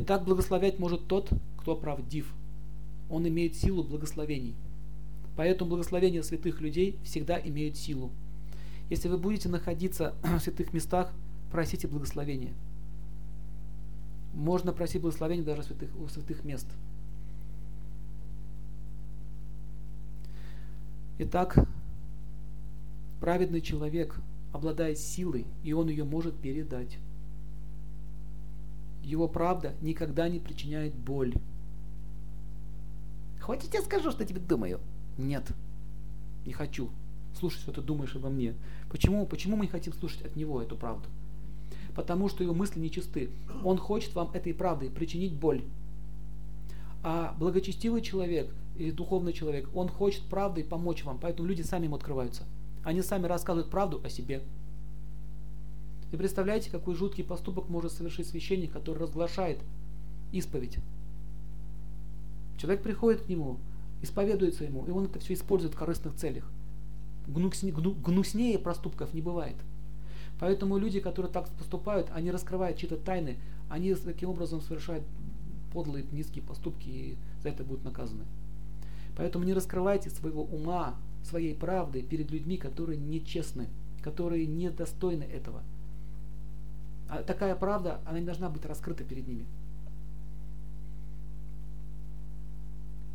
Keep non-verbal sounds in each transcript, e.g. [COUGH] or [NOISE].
Итак, благословять может тот, кто правдив. Он имеет силу благословений. Поэтому благословения святых людей всегда имеют силу. Если вы будете находиться [CLEARS THROAT] в святых местах, просите благословения. Можно просить благословения даже святых, у святых мест. Итак, праведный человек обладает силой, и он ее может передать. Его правда никогда не причиняет боль. Хочешь, я скажу, что тебе думаю? Нет, не хочу слушать, что ты думаешь обо мне. Почему, почему мы не хотим слушать от него эту правду? Потому что его мысли нечисты. Он хочет вам этой правдой причинить боль. А благочестивый человек или духовный человек, он хочет правдой помочь вам, поэтому люди сами ему открываются. Они сами рассказывают правду о себе. И представляете, какой жуткий поступок может совершить священник, который разглашает исповедь. Человек приходит к нему, исповедуется ему, и он это все использует в корыстных целях. Гнуснее проступков не бывает. Поэтому люди, которые так поступают, они раскрывают чьи-то тайны, они таким образом совершают подлые, низкие поступки и за это будут наказаны. Поэтому не раскрывайте своего ума, своей правды перед людьми, которые нечестны, которые недостойны этого. А такая правда, она не должна быть раскрыта перед ними.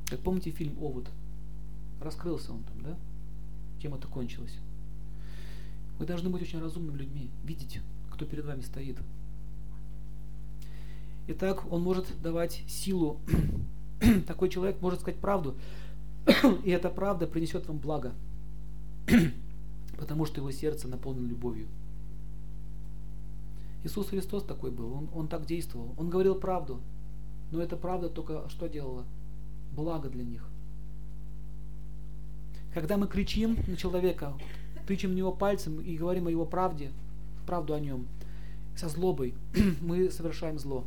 Как помните фильм «Овод»? Раскрылся он там, да? Чем это кончилось? Вы должны быть очень разумными людьми, видеть, кто перед вами стоит. Итак, он может давать силу. [CLEARS THROAT] Такой человек может сказать правду, [CLEARS THROAT] и эта правда принесет вам благо, [CLEARS THROAT] потому что его сердце наполнено любовью. Иисус Христос такой был, он, он так действовал. Он говорил правду, но эта правда только что делала? Благо для них. Когда мы кричим на человека, тычем в него пальцем и говорим о его правде, правду о нем, со злобой, [CLEARS THROAT] мы совершаем зло.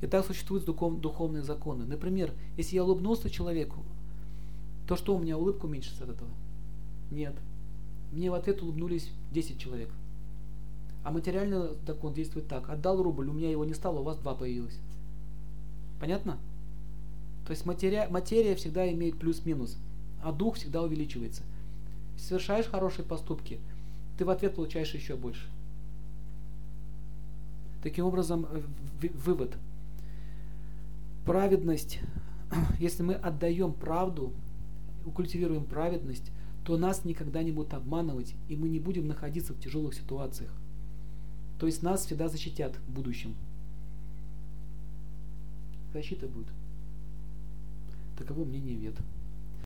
И так существуют духов, духовные законы. Например, если я улыбнулся человеку, то что у меня улыбка уменьшится от этого? Нет. Мне в ответ улыбнулись 10 человек. А материально закон действует так. Отдал рубль, у меня его не стало, у вас два появилось. Понятно? То есть материя, материя всегда имеет плюс-минус, а дух всегда увеличивается. Совершаешь хорошие поступки, ты в ответ получаешь еще больше. Таким образом, э, вывод. Праведность, [CLEARS THROAT] если мы отдаем правду, культивируем праведность, то нас никогда не будут обманывать, и мы не будем находиться в тяжелых ситуациях. То есть нас всегда защитят в будущем. Защита будет. Таково мнение вет.